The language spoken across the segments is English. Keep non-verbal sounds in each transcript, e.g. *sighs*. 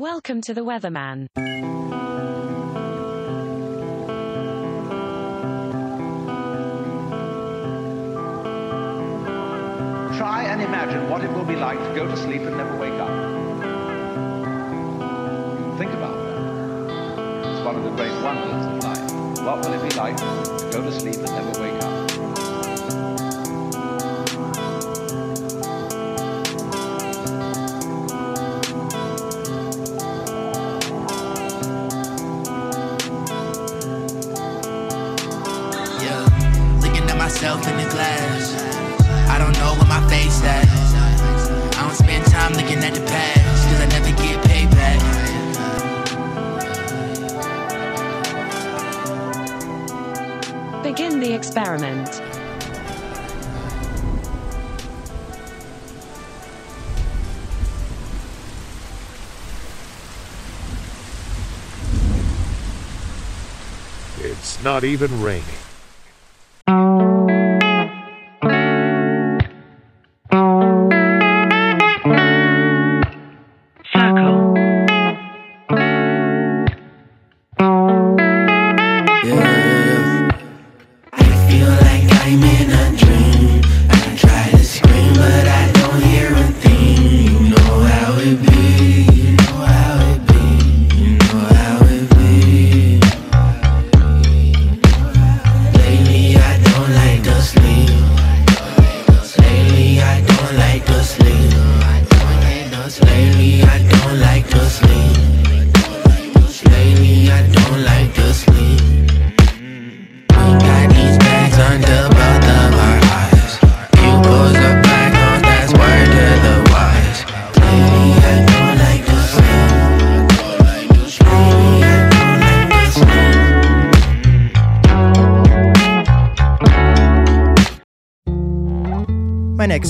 Welcome to the Weatherman. Try and imagine what it will be like to go to sleep and never wake up. Think about that. It's one of the great wonders of life. What will it be like to go to sleep and never wake up? Not even raining.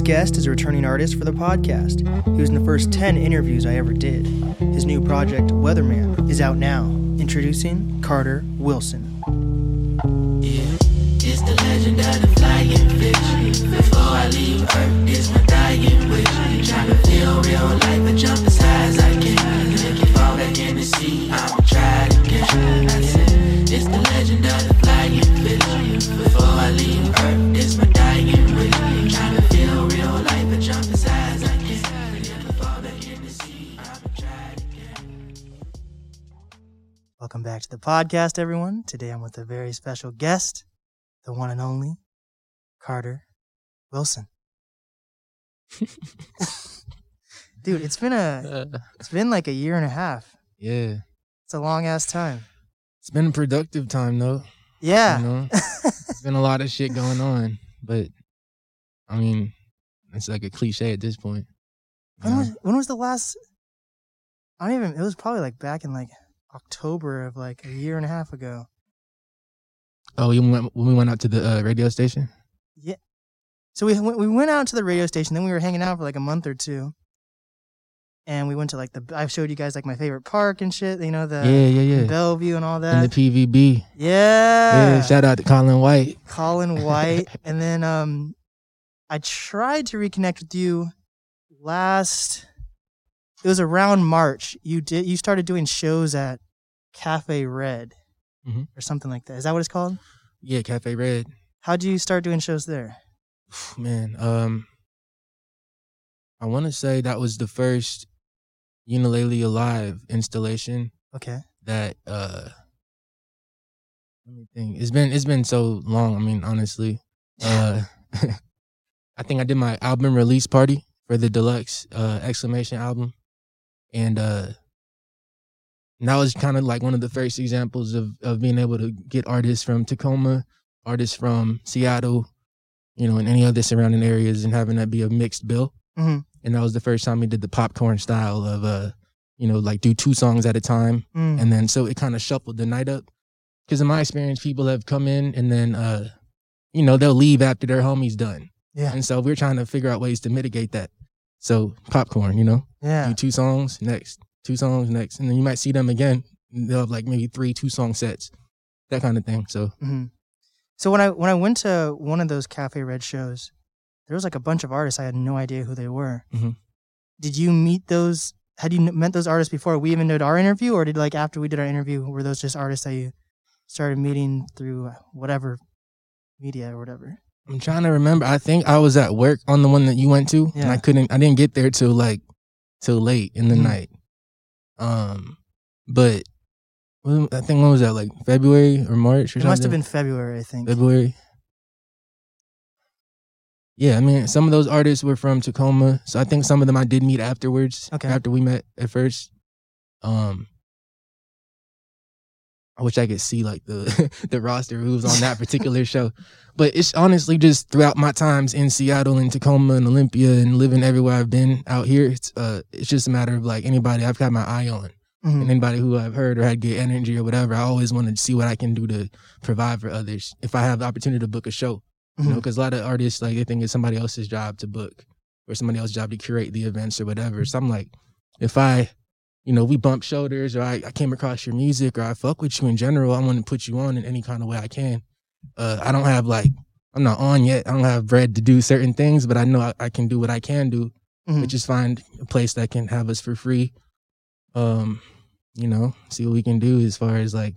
Guest is a returning artist for the podcast. He was in the first 10 interviews I ever did. His new project, Weatherman, is out now. Introducing Carter Wilson. Yeah, it's the legend of the flying fish. Before I leave Earth, it's my dying wish. Trying to feel real life and jump as high as I can. Fall back in the sea, I'ma Welcome back to the podcast, everyone. Today I'm with a very special guest, the one and only Carter Wilson. *laughs* Dude, it's been a Uh, it's been like a year and a half. yeah, It's a long ass time. it's been a productive time though. Yeah. You know, *laughs* it's been a lot of shit going on, but I mean, it's like a cliche at this point. When know? was when was the last? I don't even. It was probably like back in like October of like a year and a half ago. oh, we went when we went out to the uh, radio station. Yeah. So we went, we went out to the radio station. Then we were hanging out for like a month or two. And we went to like the. I showed you guys like my favorite park and shit. You know the yeah, yeah, yeah. Bellevue and all that. And the PVB. yeah. Yeah, shout out to Colin White. Colin White. *laughs* and then um, I tried to reconnect with you last. It was around March. You did. You started doing shows at Cafe Red Mhm. or something like that. Is that what it's called? Yeah, Cafe Red. How'd you start doing shows there? Man, um, I want to say that was the first Unilately Alive installation Okay. that uh let me think. It's been it's been so long. I mean, honestly, *laughs* uh, *laughs* I think I did my album release party for the deluxe uh, exclamation album, and uh, and that was kind of like one of the first examples of of being able to get artists from Tacoma, artists from Seattle, you know, and any other surrounding areas, and having that be a mixed bill. Mhm. And that was the first time we did the popcorn style of uh, you know, like do two songs at a time Mm. and then so it kind of shuffled the night up because in my experience people have come in and then uh you know they'll leave after their homie's done yeah. and so we're trying to figure out ways to mitigate that so popcorn you know Yeah. do two songs next two songs next and then you might see them again they'll have like maybe three two song sets that kind of thing so hmm So when I when I went to one of those Cafe Red shows, there was like a bunch of artists I had no idea who they were. Mhm. Did you meet those had you met those artists before we even did our interview, or did like after we did our interview, were those just artists that you started meeting through whatever media or whatever? I'm trying to remember. I think I was at work on the one that you went to, and I couldn't. I didn't get there till like till late in the Mhm. night. Um, but when- I think when was that? Like February or March or It something? must have been February, I think. February. Yeah, I mean, some of those artists were from Tacoma, so I think some of them I did meet afterwards. Okay. After we met at first, um, I wish I could see like the *laughs* the roster who was on that particular show, but it's honestly just throughout my times in Seattle and Tacoma and Olympia and living everywhere I've been out here. It's uh, it's just a matter of like anybody I've got my eye on Mhm. and anybody who I've heard or had good energy or whatever, I always wanted to see what I can do to provide for others. If I have the opportunity to book a show, you know, because a lot of artists like they think it's somebody else's job to book or somebody else's job to curate the events or whatever. So I'm like, if I, you know, we bump shoulders or I, I came across your music or I fuck with you in general, I want to put you on in any kind of way I can. Uh, I don't have like, I'm not on yet. I don't have bread to do certain things, but I know I, I can do what I can do Mhm. which is find a place that can have us for free. Um, you know, see what we can do as far as like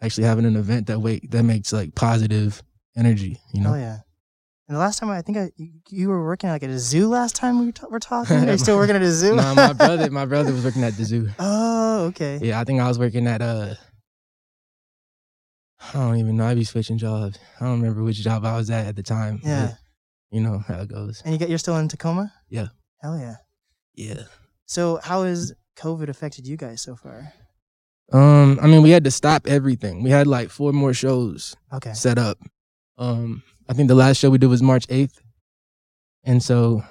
actually having an event that wait that makes like positive energy. You know, Oh yeah. And the last time I think I, you, you were working like at a zoo last time we were, ta- were talking. Are you still working at a zoo? *laughs* no, my *laughs* brother, my brother was working at the zoo. oh, okay. Yeah, I think I was working at uh. I don't even know. I'd be switching jobs. I don't remember which job I was at at the time. but Yeah. you know how it goes. And you get you're still in Tacoma? Yeah. Hell yeah. Yeah. So how has COVID affected you guys so far? Um, I mean, we had to stop everything. We had like four more shows Okay. set up. Um, I think the last show we did was March 8th. And so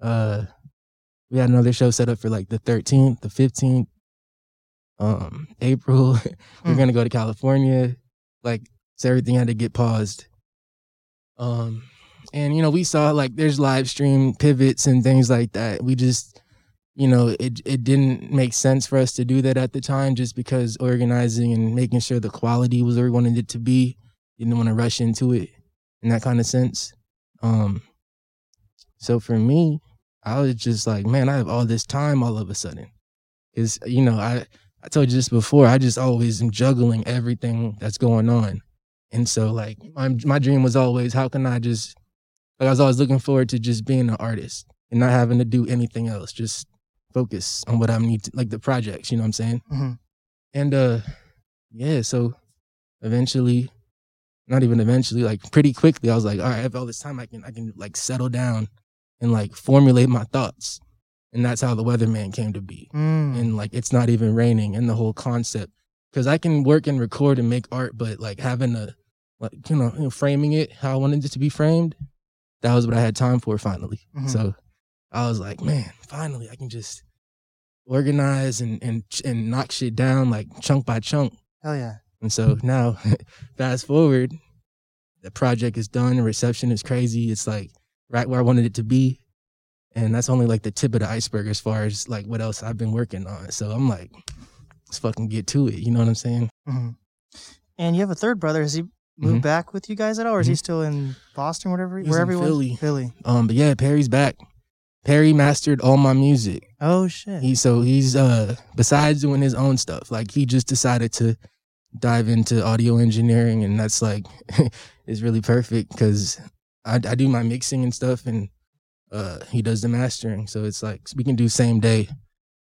uh we had another show set up for like the 13th, the 15th, um, April. *laughs* we are Mm. gonna go to California. Like so everything had to get paused. Um and you know, we saw like there's live stream pivots and things like that. We just you know, it it didn't make sense for us to do that at the time just because organizing and making sure the quality was where we wanted it to be. Didn't want to rush into it in that kind of sense. Um so for me, I was just like, man, I have all this time all of a sudden. Cause you know, I I told you this before, I just always am juggling everything that's going on. And so like my my dream was always how can I just like I was always looking forward to just being an artist and not having to do anything else. Just focus on what I need to like the projects, you know what I'm saying? Mhm. And uh yeah, so eventually not even eventually, like pretty quickly, I was like, all right, I have all this time I can I can like settle down and like formulate my thoughts. And that's how the weatherman came to be Mm. and like it's not even raining and the whole concept because i can work and record and make art but like having a like you know, you know, framing it how i wanted it to be framed that was what i had time for finally Mhm. so i was like man finally i can just organize and and and knock shit down like chunk by chunk Hell yeah. And so now *laughs* fast forward the project is done the reception is crazy it's like right where i wanted it to be and that's only like the tip of the iceberg as far as like what else I've been working on. So I'm like, let's fucking get to it. You know what I'm saying? hmm And you have a third brother. Has he moved Mhm. back with you guys at all, or is he still in Boston, whatever, He's wherever in he was? Philly. Philly. Um, but yeah, Perry's back. Perry mastered all my music. Oh shit. He so he's uh besides doing his own stuff, like he just decided to dive into audio engineering, and that's like *laughs* is really perfect because I, I do my mixing and stuff, and uh he does the mastering. So it's like we can do same day,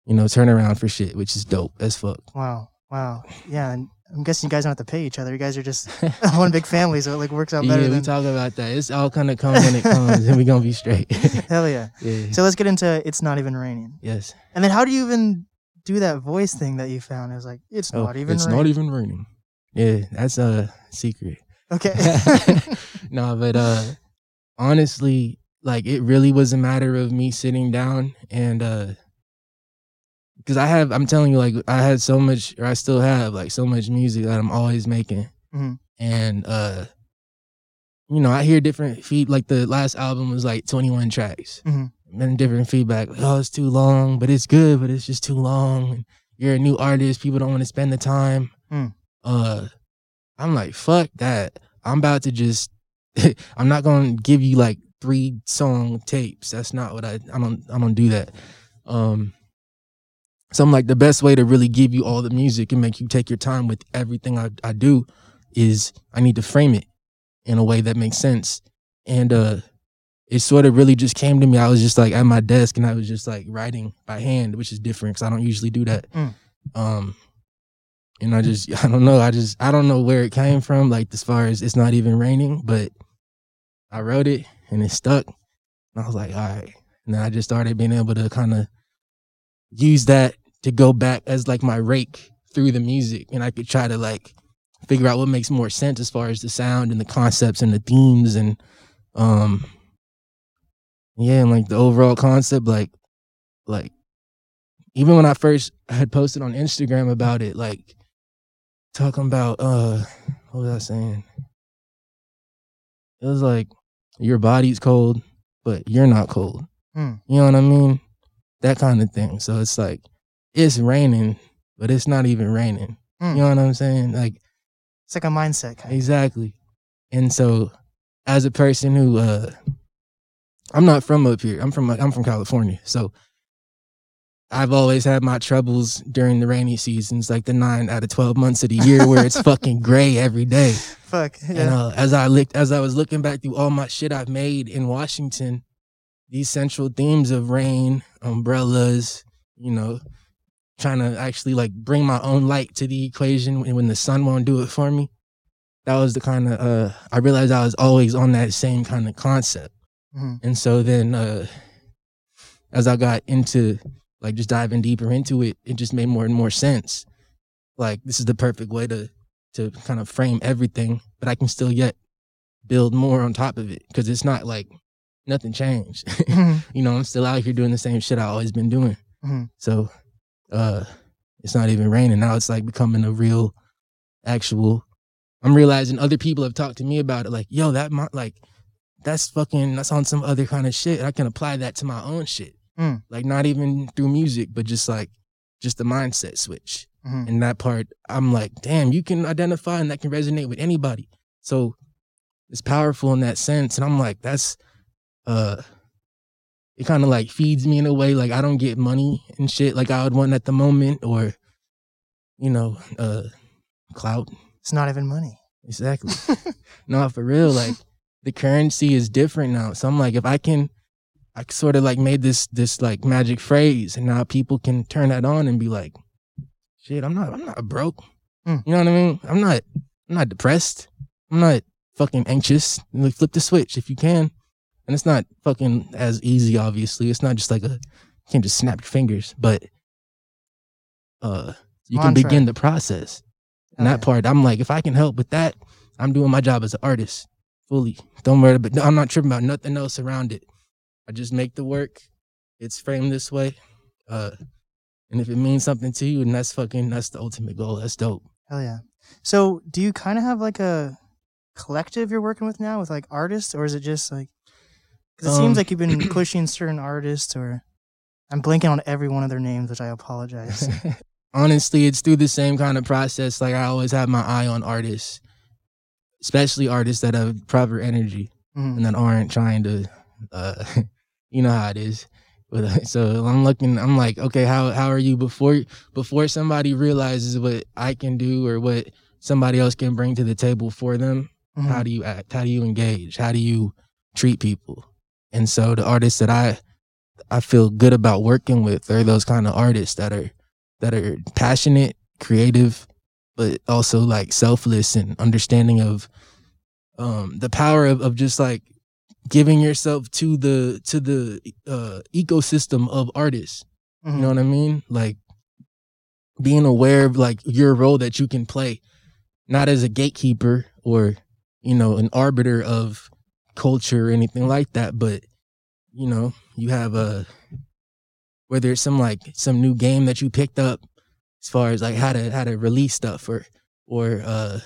you know, turnaround for shit, which is dope as fuck. Wow. Wow. Yeah. And I'm guessing you guys don't have to pay each other. You guys are just *laughs* *laughs* one big family, so it like works out better. Yeah, better we than. talk about that. It's all kind of comes when it comes, and we're gonna be straight. Hell yeah. yeah. So let's get into it's not even raining. yes. And then how do you even do that voice thing that you found? It was like it's Oh, not even. it's raining. not even raining. Yeah, that's a secret. Okay. *laughs* *laughs* no, but uh honestly, like it really was a matter of me sitting down and uh because I have I'm telling you, like I had so much or I still have like so much music that I'm always making. Mhm. And uh you know, I hear different feet like the last album was like 21 tracks. Mhm. And different feedback, like, oh, it's too long, but it's good, but it's just too long. You're a new artist, people don't want to spend the time. Mm. Uh I'm like, fuck that. I'm about to just *laughs* I'm not gonna give you like three song tapes. That's not what I I don't I don't do that. Um So I'm like, the best way to really give you all the music and make you take your time with everything I, I do is I need to frame it in a way that makes sense. And uh it sort of really just came to me. I was just like at my desk and I was just like writing by hand, which is different because I don't usually do that. Mm. Um and I just *laughs* I don't know. I just I don't know where it came from, like as far as it's not even raining, but I wrote it and it stuck. And I was like, all right. And then I just started being able to kind of use that to go back as like my rake through the music. And I could try to like figure out what makes more sense as far as the sound and the concepts and the themes and um yeah, and like the overall concept, like like even when I first had posted on Instagram about it, like talking about uh what was I saying? It was like your body's cold, but you're not cold. Hmm. You know what I mean? That kind of thing. So it's like it's raining, but it's not even raining. Hmm. You know what I'm saying? Like It's like a mindset kind of. exactly. And so as a person who uh I'm not from up here. I'm from I'm from California. So I've always had my troubles during the rainy seasons, like the nine out of twelve months of the year where it's *laughs* fucking gray every day. Fuck. And uh, as I looked, as I was looking back through all my shit I've made in Washington, these central themes of rain, umbrellas, you know, trying to actually like bring my own light to the equation when, when the sun won't do it for me. That was the kind of uh, I realized I was always on that same kind of concept. Mhm. And so then, uh, as I got into like just diving deeper into it, it just made more and more sense. Like this is the perfect way to to kind of frame everything, but I can still yet build more on top of it because it's not like nothing changed. *laughs* Mhm. you know, I'm still out here doing the same shit I always been doing. Mhm. So, uh, it's not even raining now. It's like becoming a real, actual. I'm realizing other people have talked to me about it. Like, yo, that like, that's fucking that's on some other kind of shit. I can apply that to my own shit. Mm. Like, not even through music, but just like, just the mindset switch. Mhm. And that part, I'm like, damn, you can identify and that can resonate with anybody. So it's powerful in that sense. And I'm like, that's uh it kind of like feeds me in a way like I don't get money and shit like I would want at the moment or you know, uh clout. It's not even money. Exactly. *laughs* no, for real, like the currency is different now. So I'm like, if I can I sort of like made this this like magic phrase and now people can turn that on and be like, shit, I'm not I'm not broke. Mm. You know what I mean? I'm not I'm not depressed. I'm not fucking anxious. Like flip the switch if you can. And it's not fucking as easy, obviously. It's not just like a you can't just snap your fingers, but uh you can begin the process. And Hell that part, I'm like, if I can help with that, I'm doing my job as an artist fully. Don't worry about I'm not tripping about nothing else around it. I just make the work. It's framed this way. Uh and if it means something to you, and that's fucking that's the ultimate goal. That's dope. Hell yeah. So, do you kind of have like a collective you're working with now with like artists, or is it just like? Because it Um, seems like you've been *clears throat* pushing certain artists, or I'm blanking on every one of their names, which I apologize. *laughs* Honestly, it's through the same kind of process. Like I always have my eye on artists, especially artists that have proper energy. Mhm. and that aren't trying to uh *laughs* you know how it is but uh, so i'm looking i'm like okay how how are you before before somebody realizes what i can do or what somebody else can bring to the table for them Mhm. how do you act how do you engage how do you treat people and so the artists that i i feel good about working with are those kind of artists that are that are passionate creative but also like selfless and understanding of um the power of, of just like giving yourself to the to the uh ecosystem of artists Mhm. you know what i mean like being aware of like your role that you can play not as a gatekeeper or you know an arbiter of culture or anything like that but you know you have a whether it's some like some new game that you picked up as far as like how to how to release stuff or or uh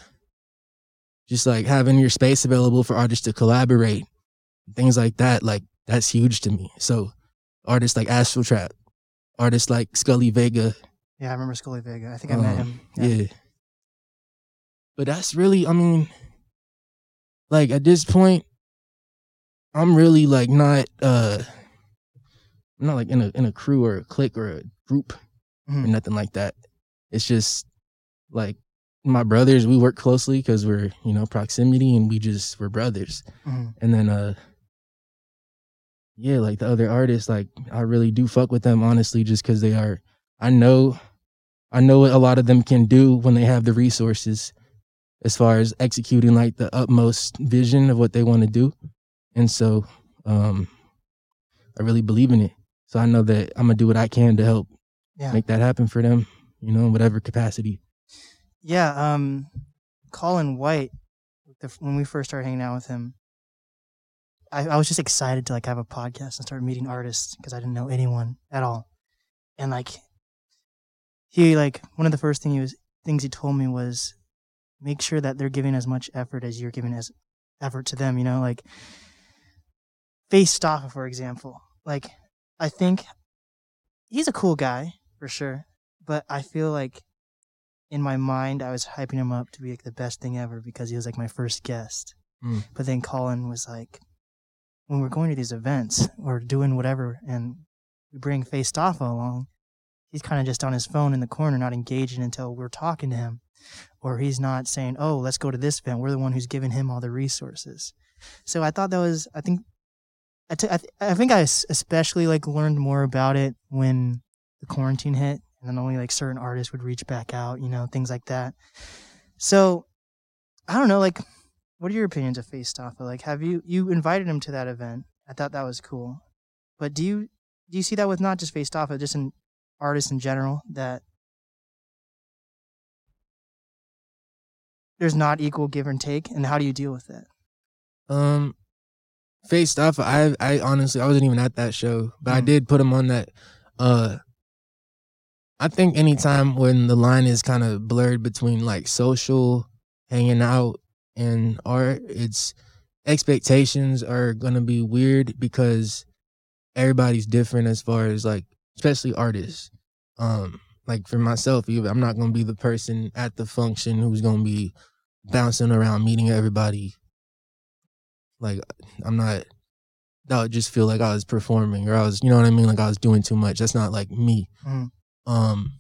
just like having your space available for artists to collaborate things like that like that's huge to me so artists like astral trap artists like scully vega Yeah, I remember Scully Vega. I think I met um, him. yeah. But that's really, I mean, like at this point, I'm really like not uh I'm not like in a in a crew or a clique or a group. or Mhm. nothing like that. It's just like my brothers. We work closely because we're you know proximity, and we just we're brothers. Mhm. And then uh, yeah, like the other artists, like I really do fuck with them honestly, just because they are. I know, I know what a lot of them can do when they have the resources, as far as executing like the utmost vision of what they want to do, and so um, I really believe in it. So I know that I'm gonna do what I can to help Yeah. make that happen for them, you know, in whatever capacity. Yeah, um, Colin White, the, when we first started hanging out with him, I, I was just excited to like have a podcast and start meeting artists because I didn't know anyone at all, and like he like one of the first thing he was things he told me was make sure that they're giving as much effort as you're giving as effort to them. You know, like Face Stoffa, for example. Like I think he's a cool guy for sure, but I feel like in my mind, I was hyping him up to be like the best thing ever because he was like my first guest. Mm. But then Colin was like, when we're going to these events or doing whatever, and we bring Face along, he's kind of just on his phone in the corner, not engaging until we're talking to him, or he's not saying, "Oh, let's go to this event." We're the one who's giving him all the resources. So I thought that was, I think, I, t- I, th- I think I especially like learned more about it when the quarantine hit and then only like certain artists would reach back out, you know, things like that. So I don't know, like, what are your opinions of Face Stoffa? Like, have you you invited him to that event? I thought that was cool, but do you do you see that with not just Face Stoffa, just in artists in general that there's not equal give and take, and how do you deal with that? Um, Face stuff. I I honestly I wasn't even at that show, but I Mm. did put him on that. Uh, I think anytime when the line is kind of blurred between like social hanging out and art, it's expectations are gonna be weird because everybody's different as far as like especially artists. Um, like for myself, I'm not gonna be the person at the function who's gonna be bouncing around meeting everybody like I'm not that would just feel like I was performing or I was you know what I mean like I was doing too much. That's not like me. Mhm. Um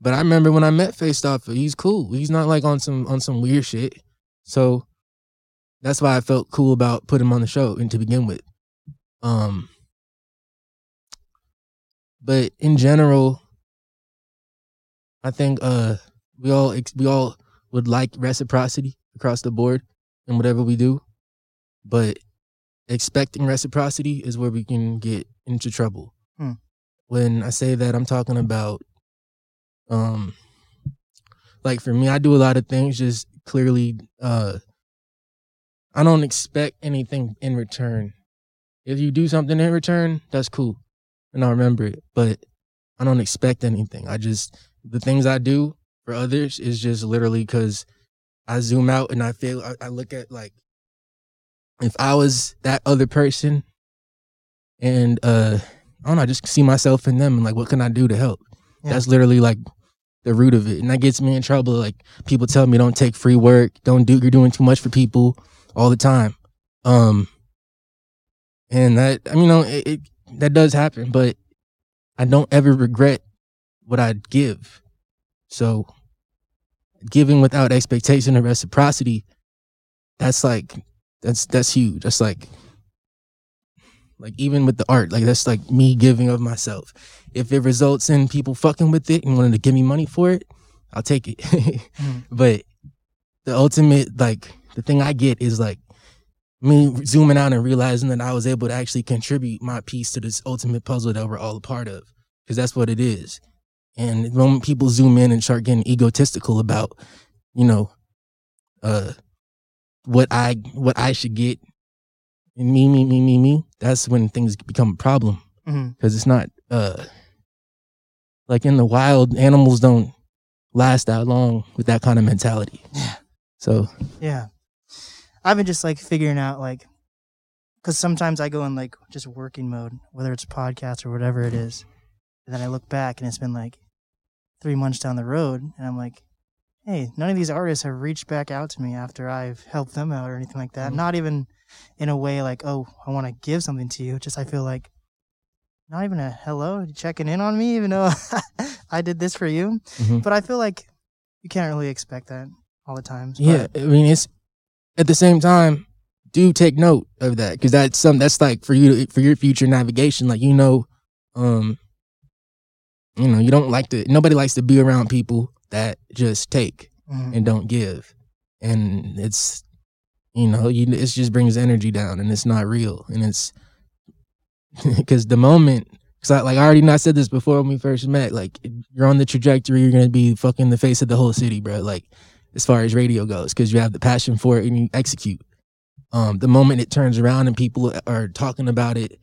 but I remember when I met Face Off, he's cool. He's not like on some on some weird shit. So that's why I felt cool about putting him on the show and to begin with. Um but in general I think uh we all we all would like reciprocity across the board in whatever we do but expecting reciprocity is where we can get into trouble. When I say that, I'm talking about, um, like for me, I do a lot of things just clearly. Uh, I don't expect anything in return. If you do something in return, that's cool, and I'll remember it. But I don't expect anything. I just the things I do for others is just literally because I zoom out and I feel I, I look at like if I was that other person and uh I don't know, I just see myself in them and like what can I do to help? Yeah. That's literally like the root of it. And that gets me in trouble. Like people tell me don't take free work, don't do you're doing too much for people all the time. Um and that I mean you know it, it that does happen, but I don't ever regret what I give. So giving without expectation or reciprocity, that's like that's that's huge. That's like like even with the art, like that's like me giving of myself. If it results in people fucking with it and wanting to give me money for it, I'll take it. *laughs* But the ultimate like the thing I get is like me zooming out and realizing that I was able to actually contribute my piece to this ultimate puzzle that we're all a part of. Because that's what it is. And when people zoom in and start getting egotistical about, you know, uh what I what I should get and me, me, me, me, me, that's when things become a problem. Because it's not uh like in the wild, animals don't last that long with that kind of mentality. Yeah. So Yeah. I've been just like figuring out like, because sometimes I go in like just working mode, whether it's podcast or whatever it is. And then I look back and it's been like three months down the road. And I'm like, hey, none of these artists have reached back out to me after I've helped them out or anything like that. Mhm. Not even in a way like, oh, I want to give something to you. Just I feel like not even a hello checking in on me, even though *laughs* I did this for you. Mhm. But I feel like you can't really expect that all the times. Yeah, I mean, it's at the same time, do take note of that because that's some that's like for you to, for your future navigation. Like you know, um, you know, you don't like to. Nobody likes to be around people that just take Mhm. and don't give, and it's you know, you it just brings energy down, and it's not real, and it's *laughs* because the moment. Cause I, like I already not said this before when we first met. Like you're on the trajectory, you're gonna be fucking the face of the whole city, bro. Like as far as radio goes because you have the passion for it and you execute. Um, the moment it turns around and people are talking about it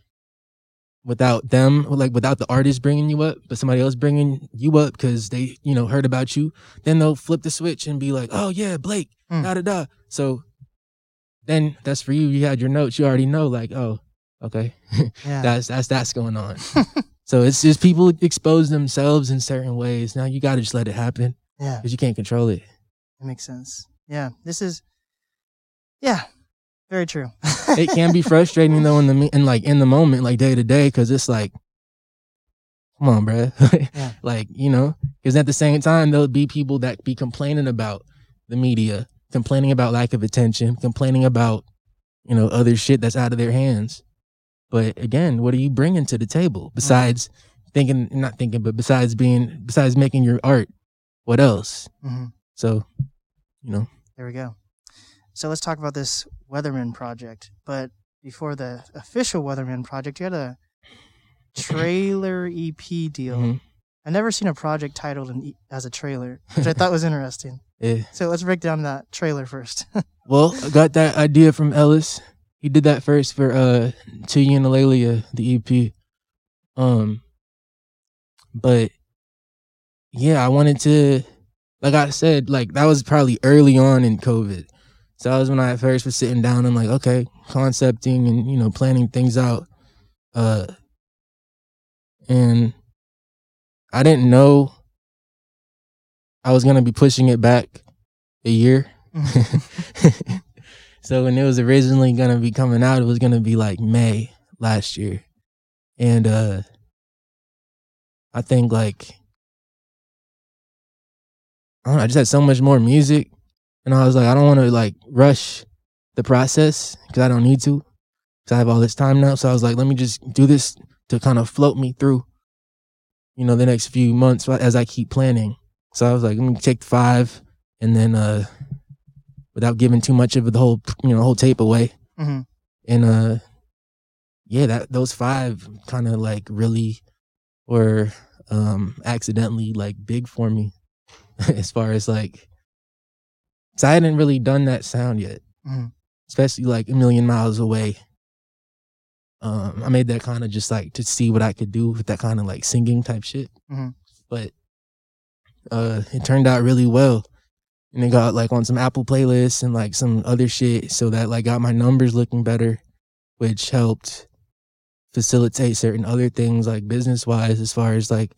without them, like without the artist bringing you up, but somebody else bringing you up because they, you know, heard about you, then they'll flip the switch and be like, "Oh yeah, Blake, Mm. da da da." So then that's for you. You had your notes. You already know, like, oh, okay, *laughs* yeah. that's that's that's going on. *laughs* so it's just people expose themselves in certain ways. Now you got to just let it happen yeah. because you can't control it. That makes sense. Yeah. This is, yeah, very true. *laughs* it can be frustrating though in the in like in the moment, like day to day, because it's like, come on, bro. *laughs* Yeah. Like you know, because at the same time there'll be people that be complaining about the media, complaining about lack of attention, complaining about you know other shit that's out of their hands. But again, what are you bringing to the table besides thinking, not thinking, but besides being, besides making your art? What else? hmm So, you know, There we go. So let's talk about this Weatherman project. But before the official Weatherman project, you had a trailer EP deal. mhm. I've never seen a project titled e- as a trailer, which I thought was interesting. *laughs* yeah. So let's break down that trailer first. *laughs* Well, I got that idea from Ellis. He did that first for uh To You and Alelia, the EP. Um but yeah, I wanted to like I said, like that was probably early on in COVID. So that was when I first was sitting down and like, okay, concepting and you know, planning things out. Uh and I didn't know I was gonna be pushing it back a year. *laughs* so when it was originally gonna be coming out, it was gonna be like May last year, and uh I think like I don't know, I just had so much more music, and I was like, I don't want to like rush the process because I don't need to, because I have all this time now. So I was like, let me just do this to kind of float me through, you know, the next few months as I keep planning. So I was like, let me take five, and then uh without giving too much of the whole you know whole tape away hmm and uh yeah that those five kind of like really were um accidentally like big for me *laughs* as far as like so i hadn't really done that sound yet Mhm. especially like a million miles away um i made that kind of just like to see what i could do with that kind of like singing type shit Mhm. but uh it turned out really well and it got like on some Apple playlists and like some other shit. So that like got my numbers looking better, which helped facilitate certain other things like business wise, as far as like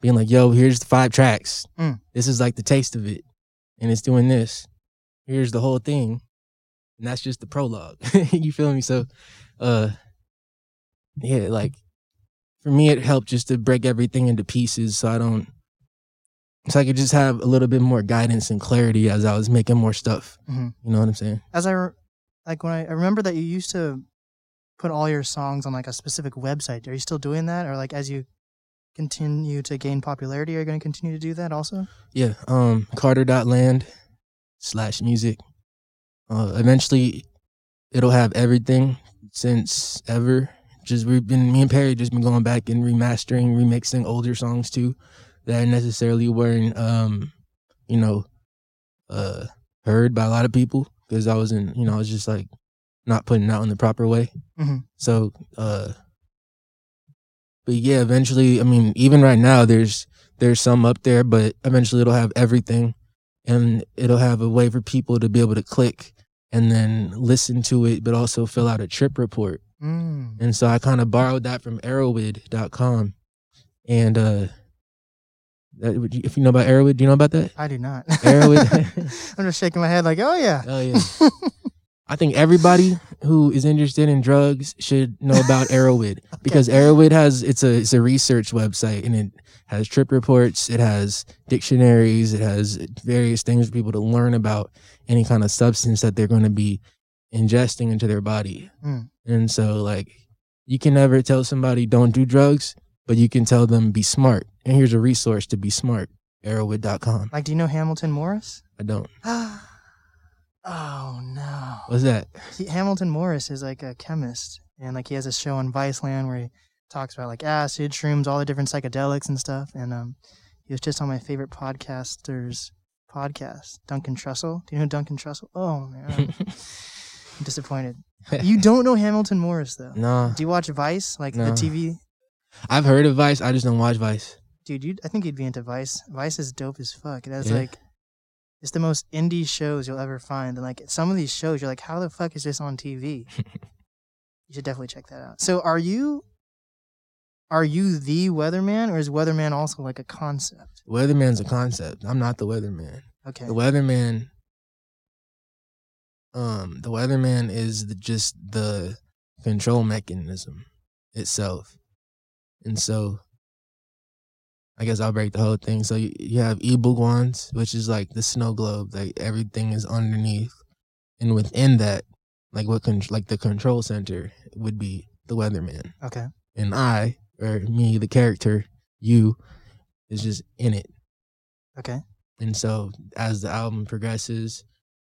being like, yo, here's the five tracks. Mm. This is like the taste of it. And it's doing this. Here's the whole thing. And that's just the prologue. *laughs* you feel me? So uh yeah, like for me it helped just to break everything into pieces so I don't so I could just have a little bit more guidance and clarity as I was making more stuff. Mhm. You know what I'm saying? As I re- like when I, I remember that you used to put all your songs on like a specific website. Are you still doing that, or like as you continue to gain popularity, are you going to continue to do that also? Yeah. Um Carter.land slash music. Uh eventually it'll have everything since ever. Just we've been me and Perry just been going back and remastering, remixing older songs too that necessarily weren't um, you know, uh heard by a lot of people because I wasn't, you know, I was just like not putting out in the proper way. Mhm. So uh but yeah, eventually, I mean, even right now there's there's some up there, but eventually it'll have everything and it'll have a way for people to be able to click and then listen to it, but also fill out a trip report. Mm. And so I kind of borrowed that from erowid.com. And uh that, if you know about Erowid, do you know about that? I do not. Erowid. *laughs* I'm just shaking my head like, oh yeah. oh yeah. *laughs* I think everybody who is interested in drugs should know about Erowid because Erowid has it's a it's a research website and it has trip reports, it has dictionaries, it has various things for people to learn about any kind of substance that they're going to be ingesting into their body. Mm. And so, like, you can never tell somebody don't do drugs, but you can tell them be smart. And here's a resource to be smart erowid.com. Like, do you know Hamilton Morris? I don't. *gasps* oh no. What's that? He, Hamilton Morris is like a chemist, and like he has a show on Viceland where he talks about like acid, shrooms, all the different psychedelics and stuff. And um, he was just on my favorite podcaster's podcast, Duncan Trussell. Do you know Duncan Trussell? Oh man, *laughs* I'm disappointed. You don't know Hamilton Morris though. no. Do you watch Vice, like No. the TV? I've heard of Vice. I just don't watch Vice. Dude, you I think you'd be into Vice. Vice is dope as fuck. It has Yeah. like it's the most indie shows you'll ever find. And like some of these shows, you're like, how the fuck is this on TV? *laughs* you should definitely check that out. So are you are you the weatherman or is weatherman also like a concept? Weatherman's a concept. I'm not the weatherman. Okay. The weatherman um the weatherman is the, just the control mechanism itself. And so I guess I'll break the whole thing. So you, you have Ibugwans, which is like the snow globe, like everything is underneath. And within that, like what con- like the control center would be the weatherman. Okay. And I, or me, the character, you, is just in it. Okay. And so as the album progresses,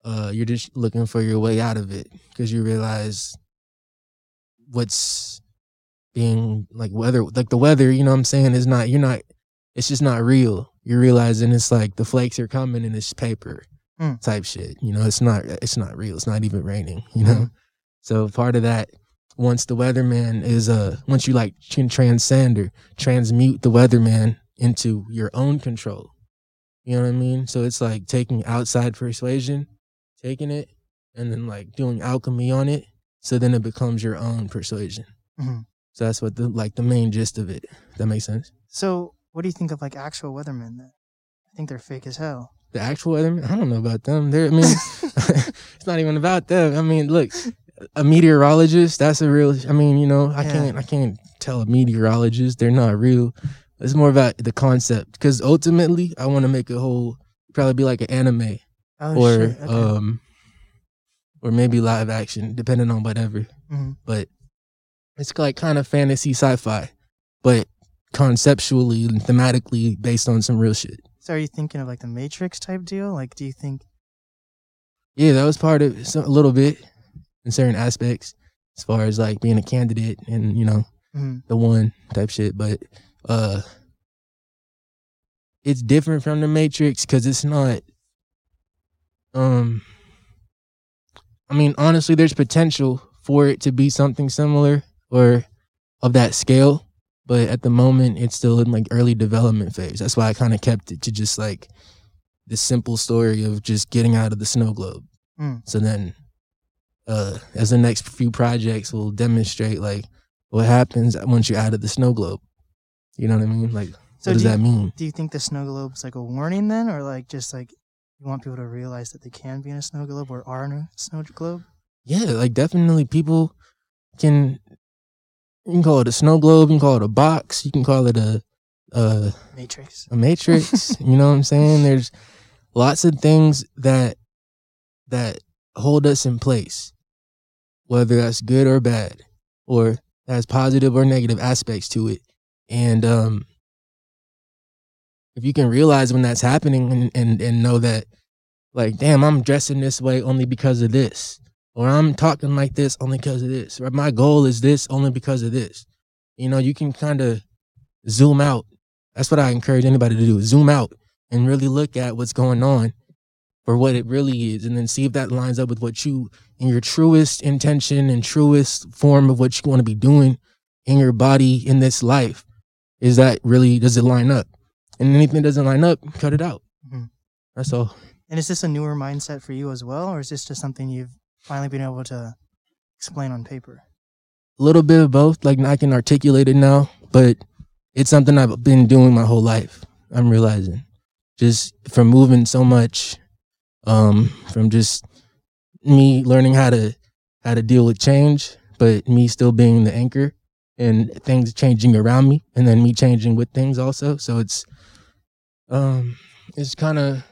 uh, you're just looking for your way out of it because you realize what's being like weather, like the weather, you know what I'm saying, is not, you're not, it's just not real. You're realizing it's like the flakes are coming in this paper Hmm. type shit. You know, it's not, it's not real. It's not even raining, you know? Hmm. So part of that, once the weatherman is, uh, once you like can transcend or transmute the weatherman into your own control, you know what I mean? So it's like taking outside persuasion, taking it, and then like doing alchemy on it. So then it becomes your own persuasion. Mhm. So that's what the like the main gist of it. That makes sense. So what do you think of like actual weathermen then? I think they're fake as hell. The actual weatherman, I don't know about them. They're, I mean, *laughs* *laughs* *laughs* it's not even about them. I mean, look, a meteorologist, that's a real. I mean, you know, I Yeah. can't, I can't tell a meteorologist they're not real. It's more about the concept because ultimately, I want to make a whole, probably be like an anime. oh or. Okay. um or maybe live action depending on whatever Mhm. but it's like kind of fantasy sci-fi but conceptually and thematically based on some real shit So are you thinking of like the Matrix type deal? Like do you think yeah that was part of some, a little bit in certain aspects as far as like being a candidate and you know Mhm. the one type shit but uh it's different from the matrix because it's not um i mean honestly there's potential for it to be something similar or of that scale but at the moment it's still in like early development phase that's why i kind of kept it to just like the simple story of just getting out of the snow globe Mm. so then uh as the next few projects will demonstrate like what happens once you're out of the snow globe. You know what i mean? Like so what does do that mean? do you think the snow globe's like a warning then? Or like just like you want people to realize that they can be in a snow globe or are in a snow globe? yeah like definitely people can you can call it a snow globe you can call it a box you can call it a uh Matrix. a matrix you know what i'm saying? There's lots of things that that hold us in place whether that's good or bad or has positive or negative aspects to it and um if you can realize when that's happening and and, and know that like damn i'm dressing this way only because of this or i'm talking like this only because of this or my goal is this only because of this you know you can kind of zoom out that's what I encourage anybody to do. Zoom out and really look at what's going on for what it really is and then see if that lines up with what you in your truest intention and truest form of what you want to be doing in your body in this life. Is that really does it line up? And anything that doesn't line up, cut it out. Mhm. That's all. And is this a newer mindset for you as well, or is this just something you've finally been able to explain on paper? A little bit of both. Like I can articulate it now, but it's something I've been doing my whole life. I'm realizing just from moving so much, um, from just me learning how to how to deal with change, but me still being the anchor and things changing around me and then me changing with things also. So it's um it's kind of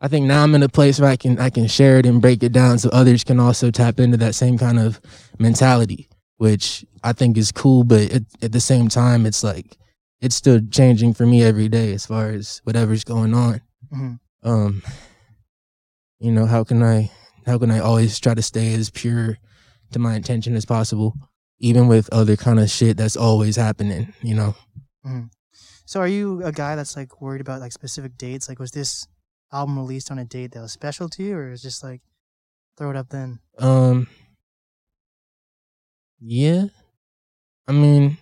I think now I'm in a place where I can I can share it and break it down so others can also tap into that same kind of mentality, which I think is cool. But at, at the same time, it's like it's still changing for me every day as far as whatever's going on. Mhm. Um, you know, how can I how can I always try to stay as pure to my intention as possible, even with other kind of shit that's always happening. You know. So are you a guy that's like worried about like specific dates? Like was this album released on a date that was special to you or is just like throw it up then? Um. Yeah, I mean,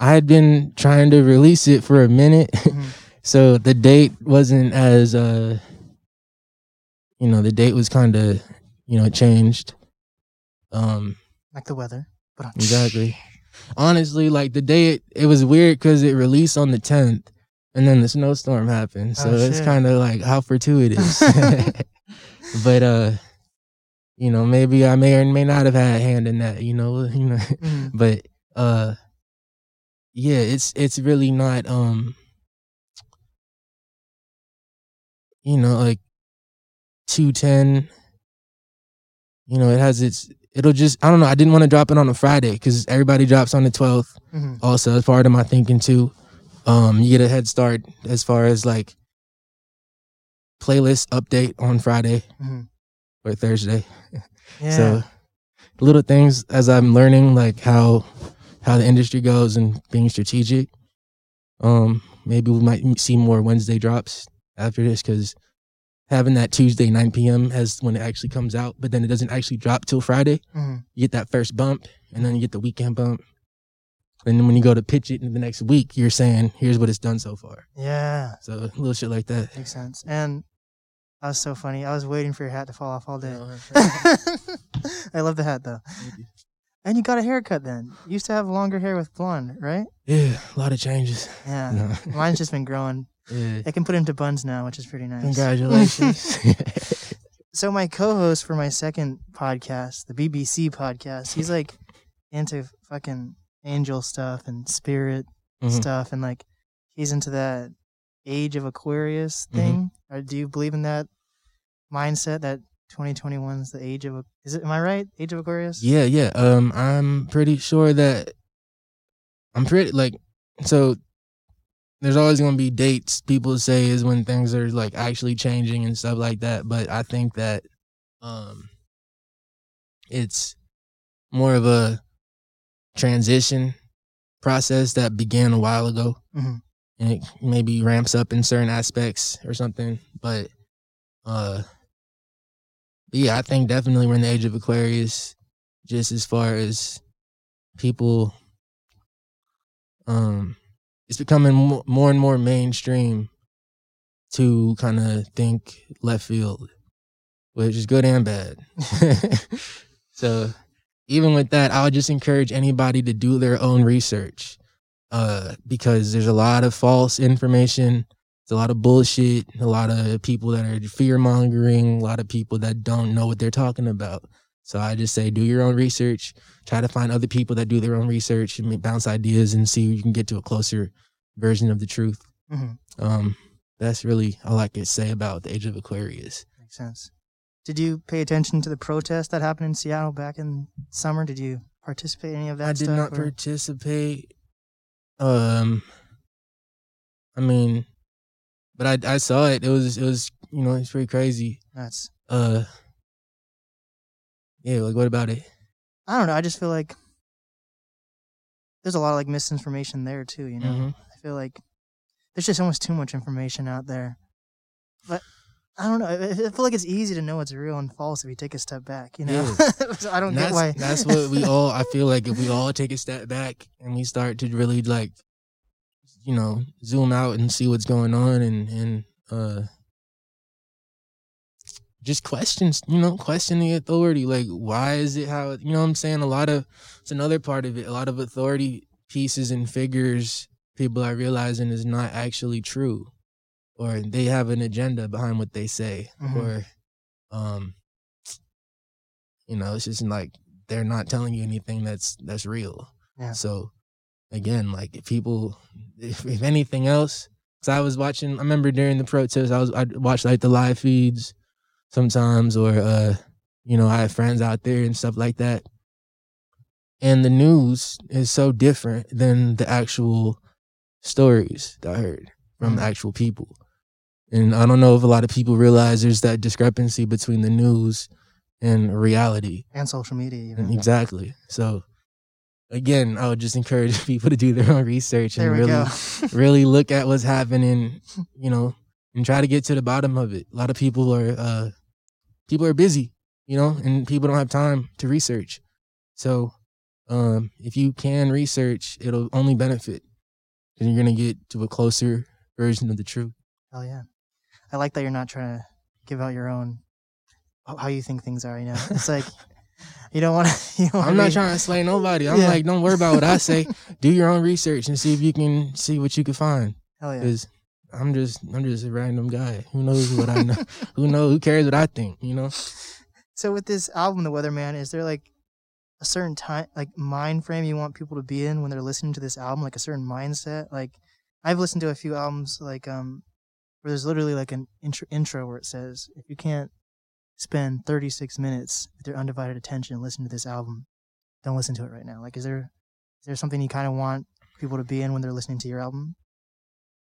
I had been trying to release it for a minute, *laughs* Mhm. so the date wasn't as uh. You know, the date was kind of, you know, changed. Um. like the weather. But on Exactly. *laughs* Honestly, like the day it, it was weird because it released on the tenth, and then the snowstorm happened. So Oh, it's kind of like how fortuitous. *laughs* *laughs* but uh, you know, maybe I may or may not have had a hand in that. You know, you know. Mhm. but uh, yeah, it's it's really not um, you know, like two ten. You know, it has its. It'll just. I don't know. I didn't want to drop it on a Friday because everybody drops on the twelfth Mhm. also as part of my thinking too um you get a head start as far as like playlist update on friday Mhm. or thursday *laughs* Yeah. so little things as i'm learning like how how the industry goes and being strategic um maybe we might see more wednesday drops after this because having that tuesday 9 p.m as when it actually comes out but then it doesn't actually drop till friday Mhm. you get that first bump and then you get the weekend bump. And then when you go to pitch it in the next week, you're saying, here's what it's done so far. Yeah. So a little shit like that. Makes sense. And that was so funny. I was waiting for your hat to fall off all day. *laughs* I love the hat though. And you got a haircut then. You used to have longer hair with blonde, right? yeah, a lot of changes. Yeah. No. Mine's just been growing. Yeah. I can put into buns now, which is pretty nice. Congratulations. *laughs* *laughs* so my co-host for my second podcast, the BBC podcast, he's like into fucking angel stuff and spirit Mhm. stuff, and like he's into that age of Aquarius Mm-hmm. thing. Or do you believe in that mindset that 2021 is the age of? Is it? Am I right? Age of Aquarius? yeah, yeah. Um, I'm pretty sure that I'm pretty like so. There's always gonna be dates people say is when things are like actually changing and stuff like that. But I think that um, it's more of a transition process that began a while ago. Mhm. And it maybe ramps up in certain aspects or something. But uh but yeah, I think definitely we're in the age of Aquarius, just as far as people um it's becoming more and more mainstream to kind of think left field, which is good and bad. *laughs* so even with that, I would just encourage anybody to do their own research uh, because there's a lot of false information. There's a lot of bullshit, a lot of people that are fear mongering, a lot of people that don't know what they're talking about. So I just say do your own research, try to find other people that do their own research and bounce ideas and see if you can get to a closer version of the truth. Mhm. Um, that's really all I could say about the age of Aquarius. Makes sense. Did you pay attention to the protest that happened in Seattle back in summer? Did you participate in any of that I did not or- participate. Um, I mean, but I I saw it. It was it was you know it's pretty crazy. That's Uh, yeah. Like what about it? I don't know. I just feel like there's a lot of like misinformation there too. You know, Mhm. I feel like there's just almost too much information out there. But I don't know. I, feel like it's easy to know what's real and false if you take a step back. You know, *laughs* so I don't And get that's, why. that's what we all. I feel like if we *laughs* all take a step back and we start to really like, you know, zoom out and see what's going on and and uh, just questions. You know, question the authority. Like, why is it how? You know, what I'm saying a lot of. It's another part of it. A lot of authority pieces and figures people are realizing is not actually true, or they have an agenda behind what they say, Mhm. or um you know, it's just like they're not telling you anything that's that's real. Yeah. So again, like if people, if, if anything else, because I was watching, I remember during the protest, I was I watched like the live feeds sometimes, or uh, you know, I have friends out there and stuff like that. And the news is so different than the actual stories that I heard from Mhm. actual people. And I don't know if a lot of people realize there's that discrepancy between the news and reality. and social media. Even. Exactly. So again, I would just encourage *laughs* people to do their own research and really really *laughs* look at what's happening, you know, and try to get to the bottom of it. A lot of people are uh people are busy, you know, and people don't have time to research. So um if you can research, it'll only benefit. And you're gonna get to a closer version of the truth. Hell yeah. I like that you're not trying to give out your own how you think things are. You know, it's like *laughs* you don't want *laughs* to. I'm not trying to slay nobody. I'm Yeah. like, don't worry about what I say. *laughs* Do your own research and see if you can see what you can find. Hell yeah. I'm just I'm just a random guy. Who knows what I know? *laughs* Who knows? Who cares what I think? You know? So with this album, The Weatherman, is there like a certain time, like mind frame you want people to be in when they're listening to this album, like a certain mindset? Like I've listened to a few albums, like um, where there's literally like an intro, intro where it says, if you can't spend 36 minutes with your undivided attention listening to this album, don't listen to it right now. Like, is there is there something you kind of want people to be in when they're listening to your album?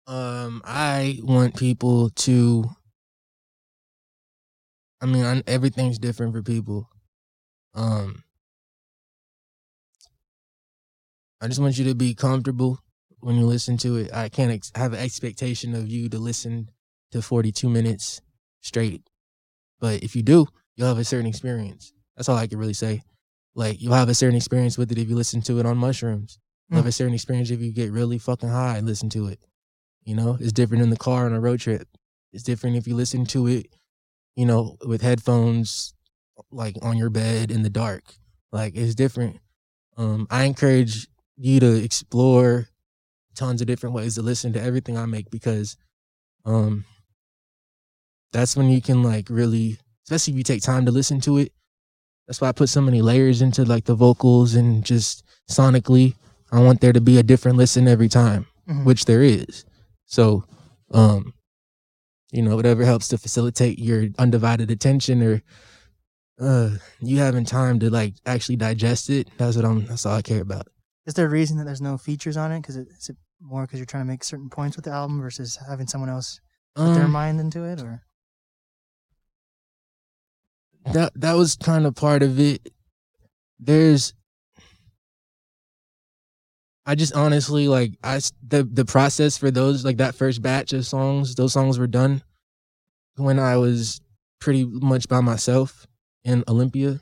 Um, I want people to. I mean, I, everything's different for people. Um, I just want you to be comfortable when you listen to it. I can't ex- have an expectation of you to listen to 42 minutes straight. But if you do, you'll have a certain experience. That's all I can really say. Like, you'll have a certain experience with it if you listen to it on mushrooms. You'll have a certain experience if you get really fucking high and listen to it. You know, it's different in the car on a road trip. It's different if you listen to it, you know, with headphones, like on your bed in the dark. Like it's different. Um, I encourage you to explore tons of different ways to listen to everything I make because, um, that's when you can like really, especially if you take time to listen to it. That's why I put so many layers into like the vocals and just sonically. I want there to be a different listen every time Mhm. which there is. So, um, you know, whatever helps to facilitate your undivided attention or uh you having time to like actually digest it, that's what I'm that's all I care about. Is there a reason that there's no features on it? Because it, is it more because you're trying to make certain points with the album versus having someone else put their Um, mind into it, or that that was kind of part of it. There's I just honestly like I the the process for those like that first batch of songs, those songs were done when I was pretty much by myself in Olympia.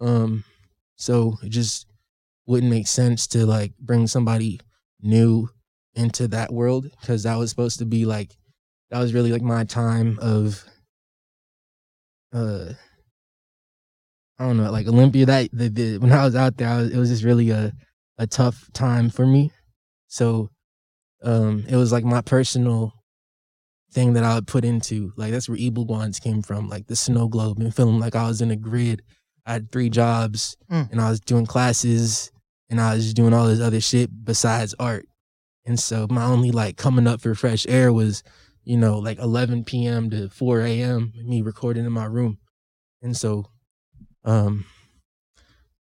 Um so it just wouldn't make sense to like bring somebody new into that world cuz that was supposed to be like that was really like my time of uh I don't know, like Olympia. That the, the when I was out there, was, it was just really a a tough time for me. So, um, it was like my personal thing that I would put into. Like that's where Evil Guans came from. Like the snow globe and feeling like I was in a grid. I had three jobs Mm. and I was doing classes and I was doing all this other shit besides art. And so my only like coming up for fresh air was, you know, like 11 p.m. to 4 a.m. me recording in my room. And so, um,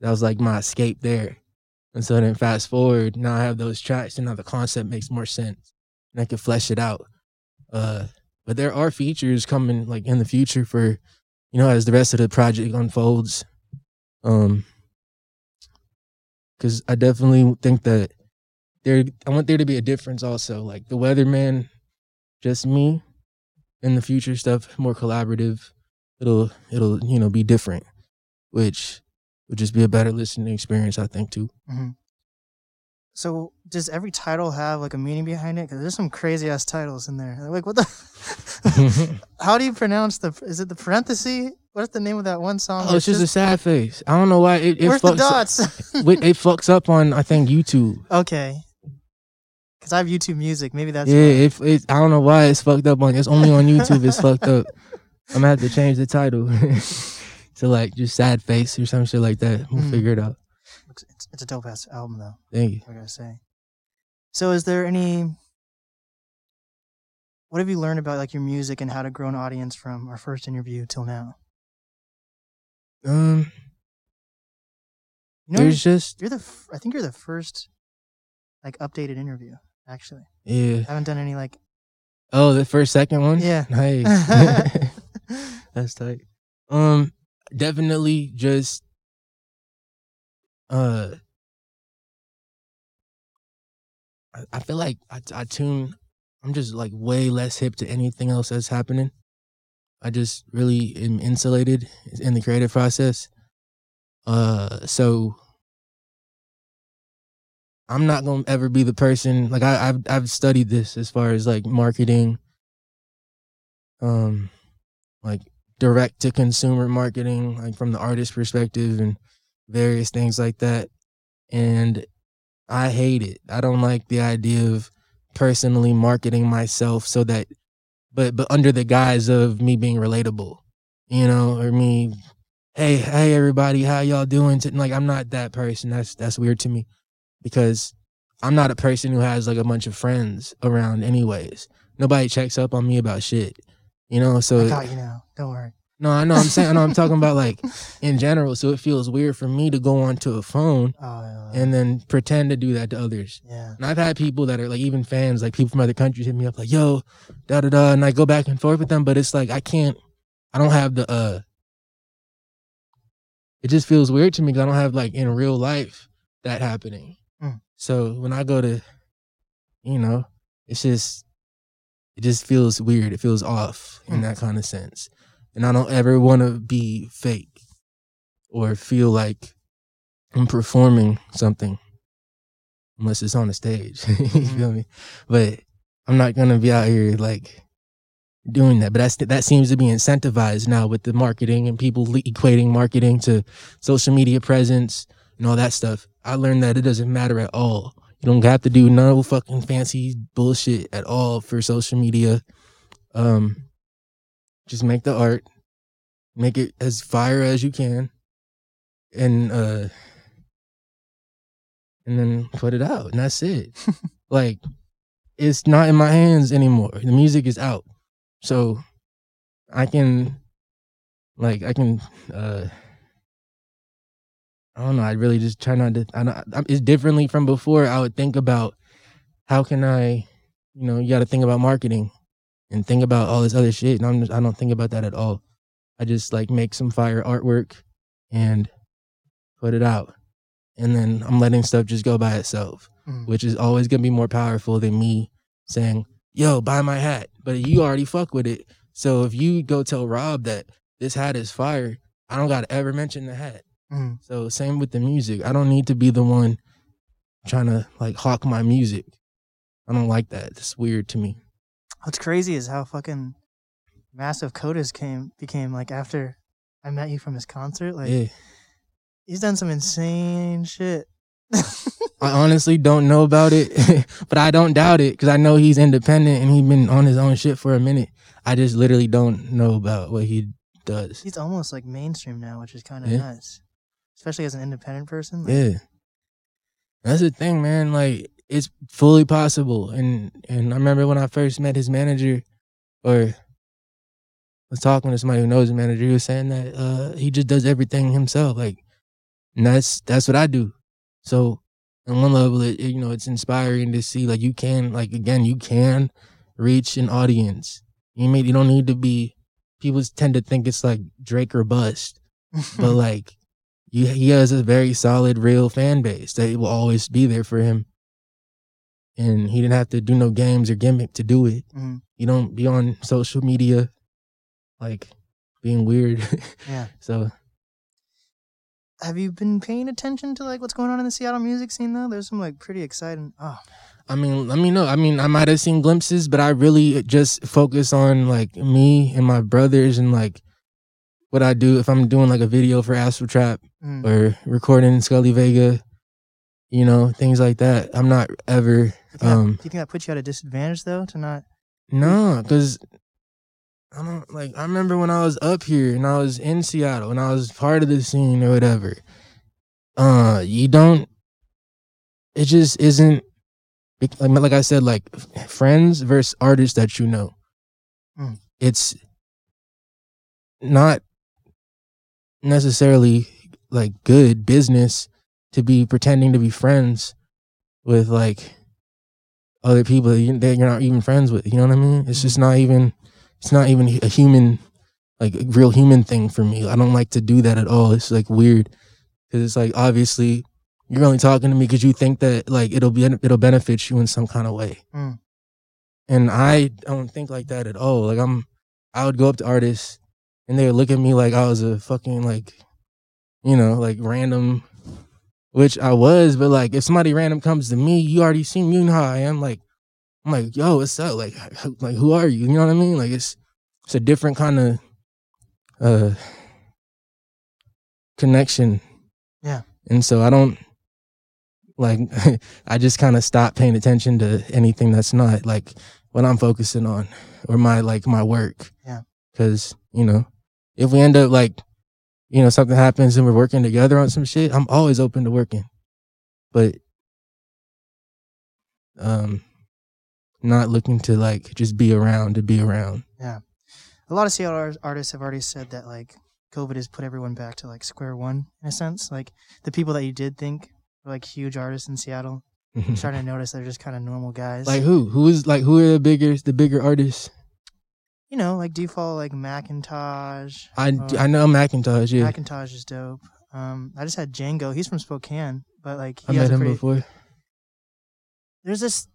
that was like my escape there. And so then fast forward, now I have those tracks and now the concept makes more sense and I can flesh it out. Uh, but there are features coming like in the future for, you know, as the rest of the project unfolds. Um, cause I definitely think that there, I want there to be a difference also. Like the weatherman, just me in the future stuff, more collaborative. It'll, it'll, you know, be different, which would just be a better listening experience, I think, too. Mm-hmm. so does every title have like a meaning behind it? Because there's some crazy ass titles in there. Like what the? *laughs* *laughs* How do you pronounce the? Is it the parenthesis? What's the name of that one song? Oh, it's just a sad face. I don't know why it, it where's the fucks. dots? *laughs* It, it fucks up on I think YouTube. okay. Because I have YouTube Music. Maybe that's yeah, it, it, I don't know why it's fucked up on. It's only on YouTube. It's fucked up. I'm gonna have to change the title to like just sad face or some shit like that. We'll Mm. figure it out. It's, it's a dope ass album though. Thank you. I gotta say. So, is there any? What have you learned about like your music and how to grow an audience from our first interview till now? Um, You know, there's just you're the. f- I think you're the first, like, updated interview. Actually, yeah. I haven't done any like. Oh, the first second one. Yeah. Nice. *laughs* *laughs* That's tight. Um, definitely just uh, I, I feel like I, I tune. I'm just like way less hip to anything else that's happening. I just really am insulated in the creative process. Uh, so I'm not gonna ever be the person like I, I've I've studied this as far as like marketing, um, like direct to consumer marketing, like from the artist perspective and various things like that. And I hate it. I don't like the idea of personally marketing myself so that but but under the guise of me being relatable, you know, or me hey, hey everybody, how y'all doing? Like I'm not that person. That's that's weird to me because I'm not a person who has like a bunch of friends around anyways. Nobody checks up on me about shit. You know, so I got you now. Don't worry. no, I know I'm saying I know I'm talking about like *laughs* in general. So it feels weird for me to go onto a phone Oh, yeah, and then pretend to do that to others. yeah. And I've had people that are like even fans, like people from other countries hit me up like, yo, da da da, and I go back and forth with them, but it's like I can't I don't have the uh it just feels weird to me because I don't have like in real life that happening. Mm. So when I go to you know, it's just it just feels weird. It feels off in Mm. that kind of sense. And I don't ever want to be fake or feel like I'm performing something unless it's on a stage. *laughs* you Mhm. feel me? But I'm not gonna be out here like doing that. But that's that seems to be incentivized now with the marketing and people equating marketing to social media presence and all that stuff. I learned that it doesn't matter at all. You don't have to do no fucking fancy bullshit at all for social media. Um, just make the art, make it as fire as you can, and uh, and then put it out, and that's it. *laughs* like, it's not in my hands anymore. The music is out, so I can, like, I can. uh I don't know. I really just try not to. I don't, it's differently from before. I would think about how can I, you know, you got to think about marketing and think about all this other shit. And I'm just, I don't think about that at all. I just like make some fire artwork and put it out, and then I'm letting stuff just go by itself, Mm. which is always gonna be more powerful than me saying, "Yo, buy my hat," but you already fuck with it. So if you go tell Rob that this hat is fire, I don't gotta ever mention the hat. Mm. So same with the music. I don't need to be the one trying to like hawk my music. I don't like that. It's weird to me. What's crazy is how fucking massive Codas came became like after I met you from his concert. Like yeah. he's done some insane shit. I honestly don't know about it, *laughs* but I don't doubt it because I know he's independent and he's been on his own shit for a minute. I just literally don't know about what he does. he's almost like mainstream now, which is kind of Yeah. nuts. Especially as an independent person. Like, Yeah. That's the thing, man. Like it's fully possible. And and I remember when I first met his manager or was talking to somebody who knows the manager, he was saying that uh he just does everything himself. Like and that's that's what I do. So on one level it, it, you know, it's inspiring to see like you can like again, you can reach an audience. You may you don't need to be people tend to think it's like Drake or bust but *laughs* like you, he has a very solid real fan base that will always be there for him and he didn't have to do no games or gimmick to do it Mhm. you don't be on social media like being weird *laughs* Yeah. so Have you been paying attention to like what's going on in the Seattle music scene though? There's some like pretty exciting. Oh, i mean let me know i mean i might have seen glimpses but i really just focus on like me and my brothers and like what i do if i'm doing like a video for astro trap mm. or recording scully vega you know things like that i'm not ever Do you, think that, um do you think that puts you at a disadvantage though to not? No, because I don't like. I remember when I was up here and I was in Seattle and I was part of the scene or whatever. Uh, you don't. It just isn't. Like, like I said, like friends versus artists that you know. Mm. It's not necessarily like good business to be pretending to be friends with like other people that you- that you're not even friends with. You know what I mean? It's just not even. It's not even a human, like a real human thing for me. I don't like to do that at all. It's like weird because it's like obviously you're only talking to me because you think that like it'll be it'll benefit you in some kind of way. Mm. And I don't think like that at all. Like I'm, I would go up to artists and they would look at me like I was a fucking like, you know, like random, which I was. But like if somebody random comes to me, you already see me, you know how I am. Like I'm like, yo, what's up? Like, like who are you? You know what I mean? Like it's it's a different kind of uh connection. Yeah. And so I don't like *laughs* I just kind of stop paying attention to anything that's not like what I'm focusing on or my like my work. Yeah. Cuz, you know, if we end up like you know something happens and we're working together on some shit, I'm always open to working. But um not looking to like just be around to be around. Yeah. A lot of Seattle artists have already said that like COVID has put everyone back to like square one in a sense. Like the people that you did think were like huge artists in Seattle, you're starting to notice they're just kind of normal guys. like who? Who is like who are the bigger the bigger artists? You know, like do you follow like Macintosh? I, or- I know Macintosh, yeah. Macintosh is dope. Um, I just had Django. He's from Spokane, but like I has met a him pretty. before. There's this.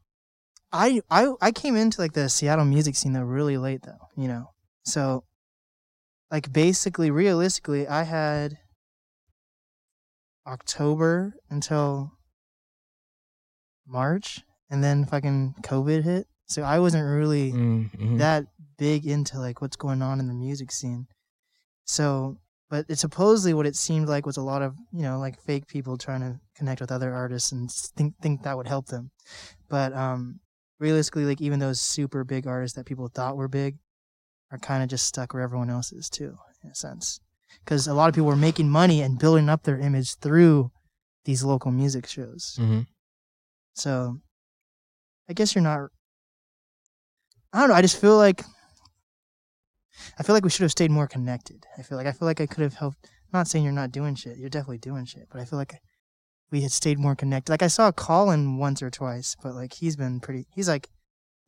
I I I came into like the Seattle music scene though really late though, you know. So, like basically, realistically, I had October until March, and then fucking COVID hit. So I wasn't really Mm, mhm. that big into like what's going on in the music scene. So, but it supposedly what it seemed like was a lot of you know like fake people trying to connect with other artists and think think that would help them. But um, realistically, like even those super big artists that people thought were big are kind of just stuck where everyone else is too, in a sense. Because a lot of people were making money and building up their image through these local music shows. Mhm. So I guess you're not. I don't know. I just feel like I feel like we should have stayed more connected. I feel like I feel like I could have helped. I'm not saying you're not doing shit. You're definitely doing shit, but I feel like we had stayed more connected. Like I saw Colin once or twice, but like he's been pretty. He's like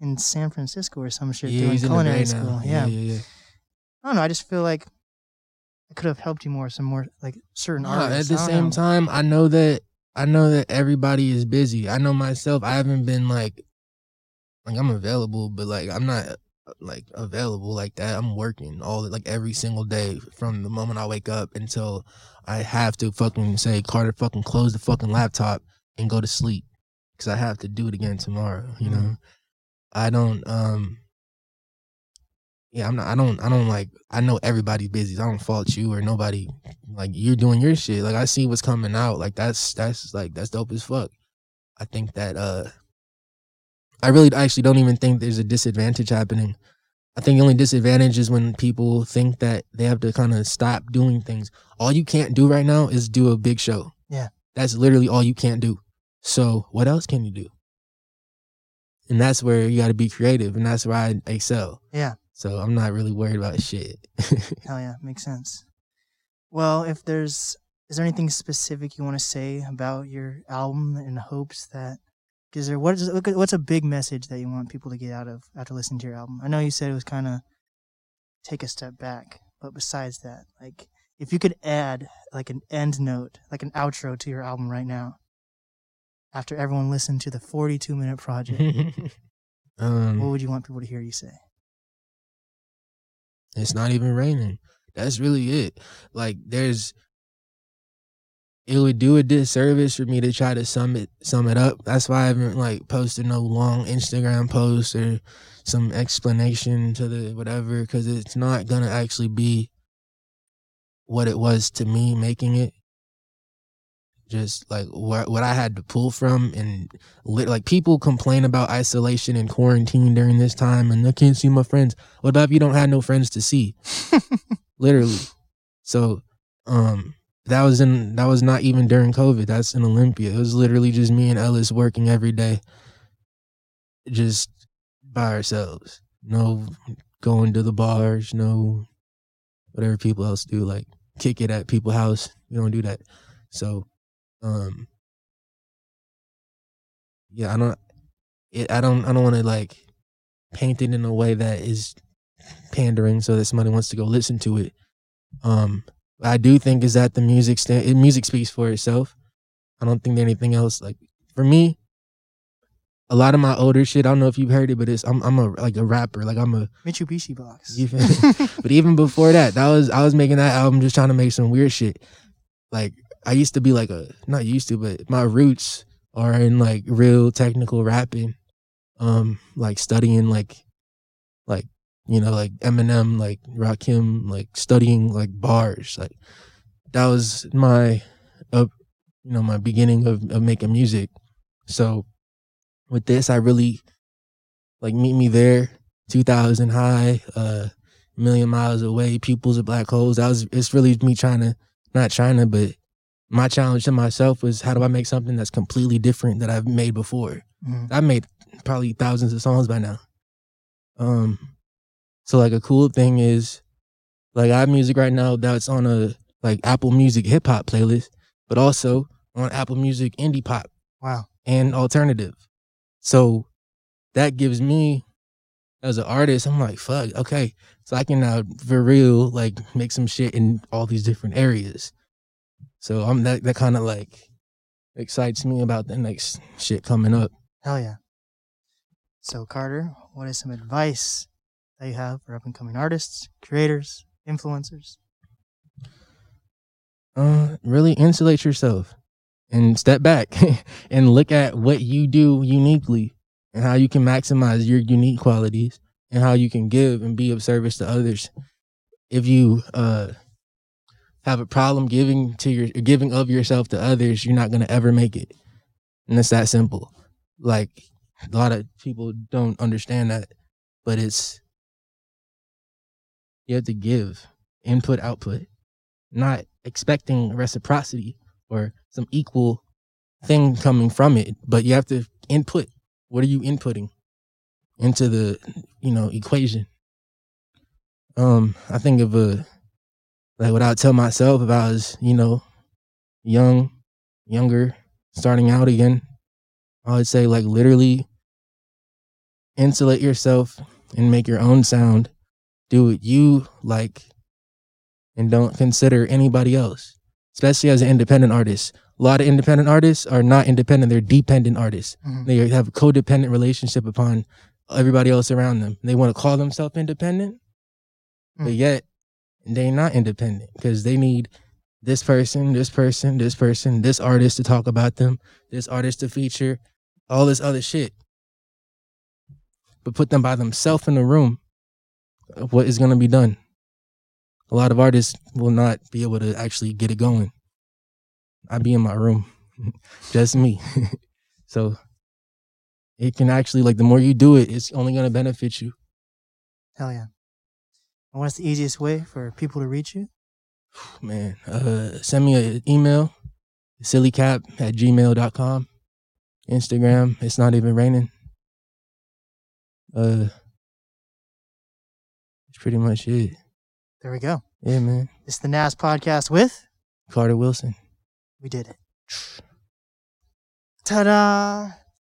in San Francisco or some shit Yeah, doing he's in the culinary school. now. Yeah. yeah, yeah. I don't know. I just feel like I could have helped you more. Some more like certain at artists. the same know. time, I know that I know that everybody is busy. I know myself. I haven't been like like I'm available, but like I'm not like available like that. I'm working all like every single day from the moment I wake up until I have to fucking say Carter fucking close the fucking laptop and go to sleep because I have to do it again tomorrow. You Mhm. know, I don't um. Yeah, I'm not. I don't. I don't like. I know everybody's busy. I don't fault you or nobody. Like you're doing your shit. Like I see what's coming out. Like that's that's like that's dope as fuck. I think that uh, I really actually don't even think there's a disadvantage happening. I think the only disadvantage is when people think that they have to kind of stop doing things. All you can't do right now is do a big show. Yeah. That's literally all you can't do. So what else can you do? And that's where you got to be creative, and that's where I excel. Yeah. So I'm not really worried about shit. *laughs* Hell yeah, makes sense. Well, if there's is there anything specific you want to say about your album in hopes that is there what is what's a big message that you want people to get out of after listening to your album? I know you said it was kind of take a step back, but besides that, like if you could add like an end note, like an outro to your album right now, after everyone listened to the 42 minute project, *laughs* um, what would you want people to hear you say? It's not even raining. That's really it. Like there's it would do a disservice for me to try to sum it sum it up. That's why I haven't like posted no long Instagram posts or some explanation to the whatever because it's not gonna actually be what it was to me making it. just like what what I had to pull from and lit, like people complain about isolation and quarantine during this time and I can't see my friends. What about if you don't have no friends to see? *laughs* Literally. So um that was in that was not even during COVID. That's in Olympia. It was literally just me and Ellis working every day. Just by ourselves. No going to the bars, no whatever people else do, like kick it at people's house. We don't do that. So um yeah, I don't it, I don't I don't want to like paint it in a way that is pandering so that somebody wants to go listen to it. Um what I do think is that the music sta- music speaks for itself. I don't think that anything else like for me a lot of my older shit, I don't know if you've heard it, but it's I'm I'm a like a rapper. Like I'm a Mitsubishi box. you feel- *laughs* but even before that, that was I was making that album just trying to make some weird shit. Like I used to be like a not used to, but my roots are in like real technical rapping. Um, like studying like like you know, like Eminem, like Rakim, like studying like bars. Like that was my uh, you know, my beginning of, of making music. So with this I really like meet me there 2000 high, uh, million miles away, pupils of black holes. That was, it's really me trying to, not trying to, but my challenge to myself was how do I make something that's completely different that I've made before? Mhm. I've made probably thousands of songs by now. Um, so like a cool thing is, like I have music right now that's on a like Apple Music hip hop playlist, but also on Apple Music indie pop Wow. and alternative. So that gives me as an artist, I'm like, fuck, okay. So I can now for real like make some shit in all these different areas. So I'm that that kind of like excites me about the next shit coming up. Hell yeah. So Carter, what is some advice that you have for up and coming artists, creators, influencers? Uh really insulate yourself and step back *laughs* and look at what you do uniquely and how you can maximize your unique qualities and how you can give and be of service to others. If you uh have a problem giving to your giving of yourself to others, you're not gonna ever make it. And it's that simple. Like a lot of people don't understand that, but it's you have to give input output, not expecting reciprocity or some equal thing coming from it, but you have to input. What are you inputting into the you know equation? Um, I think of a like what I would tell myself if I was you know young, younger, starting out again. I would say like literally insulate yourself and make your own sound. Do what you like, and don't consider anybody else especially as an independent artist. A lot of independent artists are not independent, they're dependent artists. Mhm. They have a codependent relationship upon everybody else around them. They want to call themselves independent, but Mm. yet they're not independent because they need this person, this person, this person, this artist to talk about them, this artist to feature, all this other shit. But put them by themselves in the room, what is going to be done? A lot of artists will not be able to actually get it going. I'd be in my room, *laughs* just me. *laughs* so it can actually like the more you do it, it's only going to benefit you. Hell yeah. And what's the easiest way for people to reach you? *sighs* Man, uh, send me an email, sillycap at gmail.com. Instagram, it's not even raining. Uh, that's pretty much it. There we go. Yeah, man. It's the NAS podcast with Carter Wilson. We Did It. Ta da!